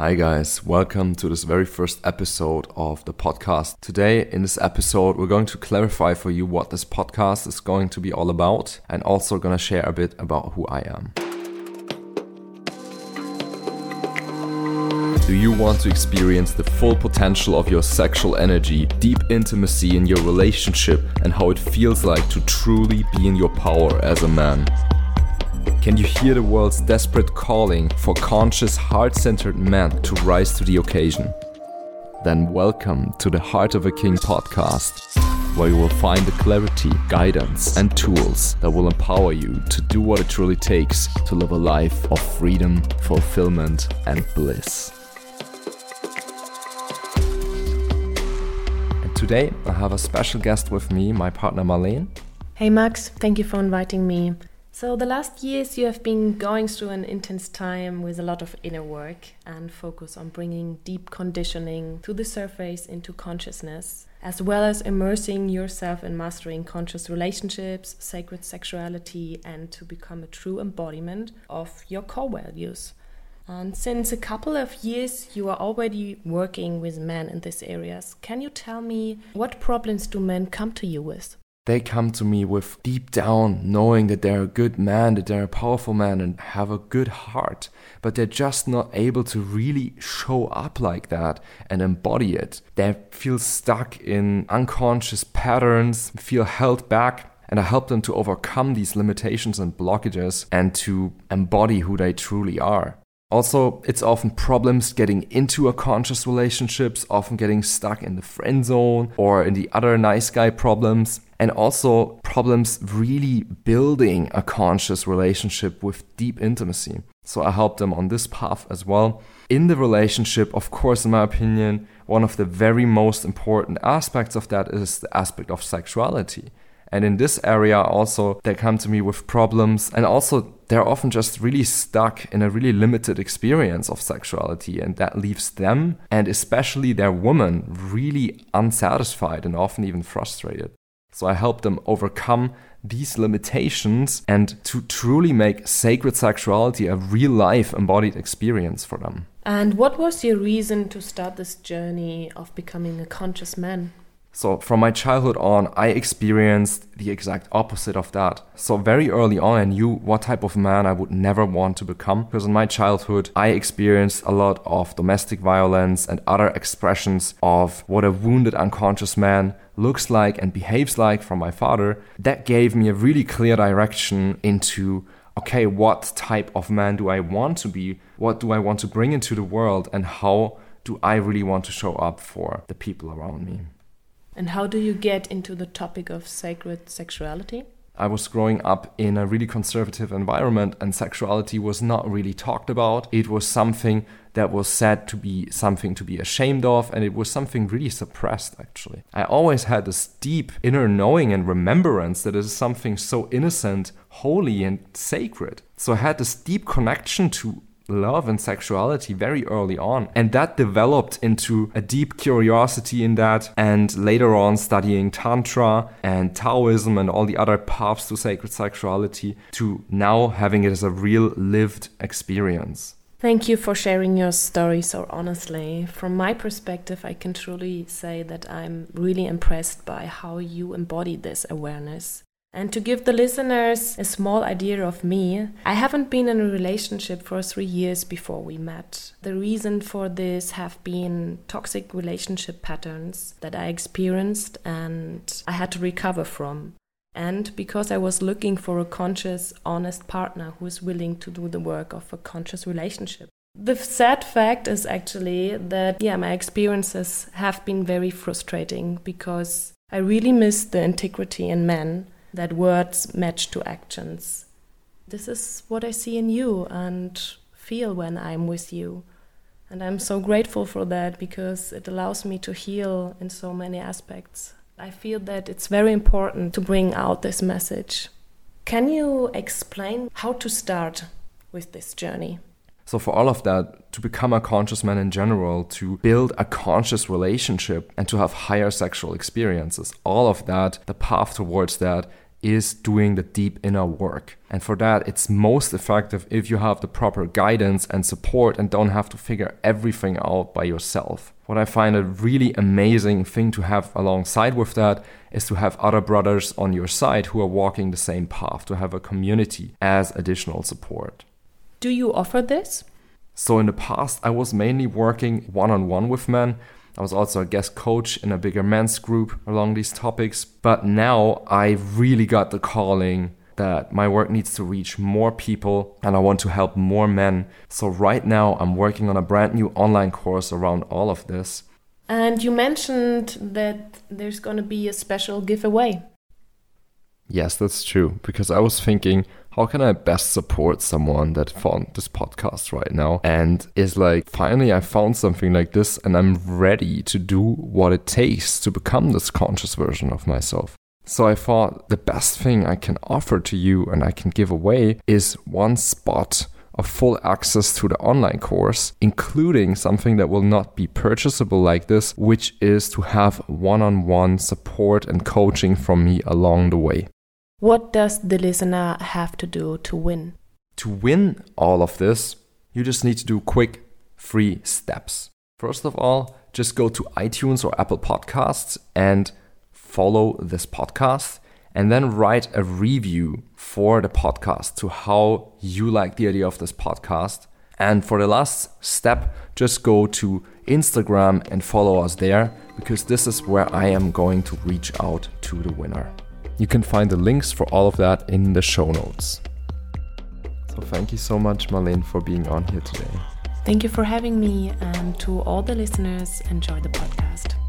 Hi, guys. Welcome to this very first episode of the podcast. Today, in this episode, we're going to clarify for you what this podcast is going to be all about and also going to share a bit about who I am. Do you want to experience the full potential of your sexual energy, deep intimacy in your relationship, and how it feels like to truly be in your power as a man? Can you hear the world's desperate calling for conscious, heart centered men to rise to the occasion? Then welcome to the Heart of a King podcast, where you will find the clarity, guidance, and tools that will empower you to do what it truly takes to live a life of freedom, fulfillment, and bliss. And today I have a special guest with me, my partner Marleen. Hey Max, thank you for inviting me. So, the last years you have been going through an intense time with a lot of inner work and focus on bringing deep conditioning to the surface into consciousness, as well as immersing yourself in mastering conscious relationships, sacred sexuality, and to become a true embodiment of your core values. And since a couple of years you are already working with men in these areas, can you tell me what problems do men come to you with? They come to me with deep down knowing that they're a good man, that they're a powerful man and have a good heart, but they're just not able to really show up like that and embody it. They feel stuck in unconscious patterns, feel held back. And I help them to overcome these limitations and blockages and to embody who they truly are. Also, it's often problems getting into a conscious relationships, often getting stuck in the friend zone or in the other nice guy problems, and also problems really building a conscious relationship with deep intimacy. So I help them on this path as well. In the relationship, of course, in my opinion, one of the very most important aspects of that is the aspect of sexuality. And in this area, also, they come to me with problems. And also, they're often just really stuck in a really limited experience of sexuality. And that leaves them, and especially their woman, really unsatisfied and often even frustrated. So I help them overcome these limitations and to truly make sacred sexuality a real life embodied experience for them. And what was your reason to start this journey of becoming a conscious man? So, from my childhood on, I experienced the exact opposite of that. So, very early on, I knew what type of man I would never want to become. Because in my childhood, I experienced a lot of domestic violence and other expressions of what a wounded unconscious man looks like and behaves like from my father. That gave me a really clear direction into okay, what type of man do I want to be? What do I want to bring into the world? And how do I really want to show up for the people around me? And how do you get into the topic of sacred sexuality? I was growing up in a really conservative environment, and sexuality was not really talked about. It was something that was said to be something to be ashamed of, and it was something really suppressed, actually. I always had this deep inner knowing and remembrance that it is something so innocent, holy, and sacred. So I had this deep connection to love and sexuality very early on. And that developed into a deep curiosity in that. And later on, studying Tantra and Taoism and all the other paths to sacred sexuality, to now having it as a real lived experience. Thank you for sharing your story so honestly. From my perspective, I can truly say that I'm really impressed by how you embody this awareness. And to give the listeners a small idea of me, I haven't been in a relationship for three years before we met. The reason for this have been toxic relationship patterns that I experienced and I had to recover from. And because I was looking for a conscious, honest partner who is willing to do the work of a conscious relationship. The sad fact is actually that, yeah, my experiences have been very frustrating because I really miss the integrity in men that words match to actions. This is what I see in you and feel when I'm with you. And I'm so grateful for that because it allows me to heal in so many aspects. I feel that it's very important to bring out this message. Can you explain how to start with this journey? So, for all of that, to become a conscious man in general, to build a conscious relationship, and to have higher sexual experiences, all of that, the path towards that is doing the deep inner work. And for that, it's most effective if you have the proper guidance and support and don't have to figure everything out by yourself. What I find a really amazing thing to have alongside with that is to have other brothers on your side who are walking the same path, to have a community as additional support. Do you offer this? So in the past, I was mainly working one on one with men. I was also a guest coach in a bigger men's group along these topics. But now I really got the calling that my work needs to reach more people and I want to help more men. So right now I'm working on a brand new online course around all of this. And you mentioned that there's going to be a special giveaway. Yes, that's true. Because I was thinking, how can I best support someone that found this podcast right now and is like, finally, I found something like this and I'm ready to do what it takes to become this conscious version of myself. So I thought the best thing I can offer to you and I can give away is one spot of full access to the online course, including something that will not be purchasable like this, which is to have one on one support and coaching from me along the way. What does the listener have to do to win? To win all of this, you just need to do quick three steps. First of all, just go to iTunes or Apple Podcasts and follow this podcast and then write a review for the podcast to how you like the idea of this podcast. And for the last step, just go to Instagram and follow us there because this is where I am going to reach out to the winner. You can find the links for all of that in the show notes. So thank you so much, Marleen, for being on here today. Thank you for having me, and to all the listeners, enjoy the podcast.